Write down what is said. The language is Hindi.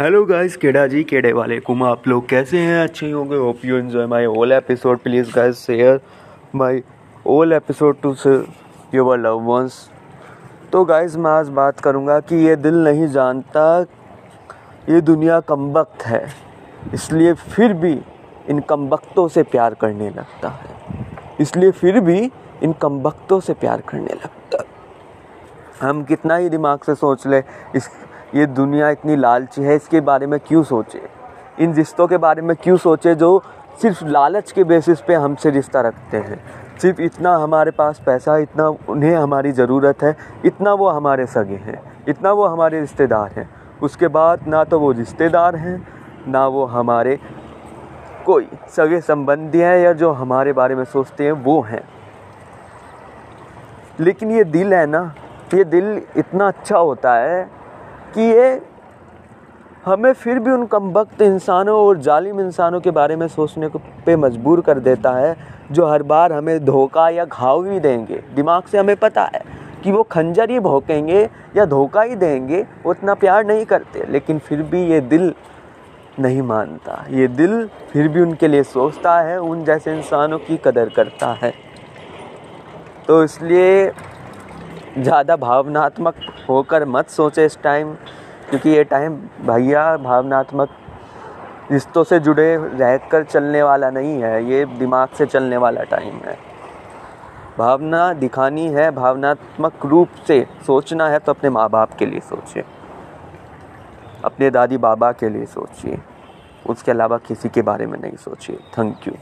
हेलो गाइस केड़ा जी केड़े वाले कुम आप लोग कैसे हैं? अच्छे होंगे। Hope you enjoy my whole episode please guys share my whole episode to से योर लव वंस तो गाइस मैं आज बात करूँगा कि ये दिल नहीं जानता ये दुनिया कम वक्त है। इसलिए फिर भी इन कम वक्तों से प्यार करने लगता है। इसलिए फिर भी इन कम वक्तों से प्यार करने लगता हम कितना ही दिमाग से सोच ले, इस ये दुनिया इतनी लालची है, इसके बारे में क्यों सोचे? इन रिश्तों के बारे में क्यों सोचे जो सिर्फ़ लालच के बेसिस पे हमसे रिश्ता रखते हैं? सिर्फ़ इतना हमारे पास पैसा, इतना उन्हें हमारी ज़रूरत है, इतना वो हमारे सगे हैं, इतना वो हमारे रिश्तेदार हैं। उसके बाद ना तो वो रिश्तेदार हैं, ना वो हमारे कोई सगे संबंधी हैं या जो हमारे बारे में सोचते हैं, वो हैं। लेकिन ये दिल है ना, ये दिल इतना अच्छा होता है कि ये हमें फिर भी उन कम वक्त इंसानों और जालिम इंसानों के बारे में सोचने को पे मजबूर कर देता है, जो हर बार हमें धोखा या घाव भी देंगे। दिमाग से हमें पता है कि वो खंजर ही भोंकेंगे या धोखा ही देंगे, वो इतना प्यार नहीं करते। लेकिन फिर भी ये दिल नहीं मानता। ये दिल फिर भी उनके लिए सोचता है, उन जैसे इंसानों की कदर करता है। तो इसलिए ज़्यादा भावनात्मक होकर मत सोचे इस टाइम क्योंकि ये टाइम भैया भावनात्मक रिश्तों से जुड़े रहकर चलने वाला नहीं है, ये दिमाग से चलने वाला टाइम है। भावना दिखानी है, भावनात्मक रूप से सोचना है तो अपने माँ बाप के लिए सोचिए। अपने दादी बाबा के लिए सोचिए। उसके अलावा किसी के बारे में नहीं सोचिए। Thank you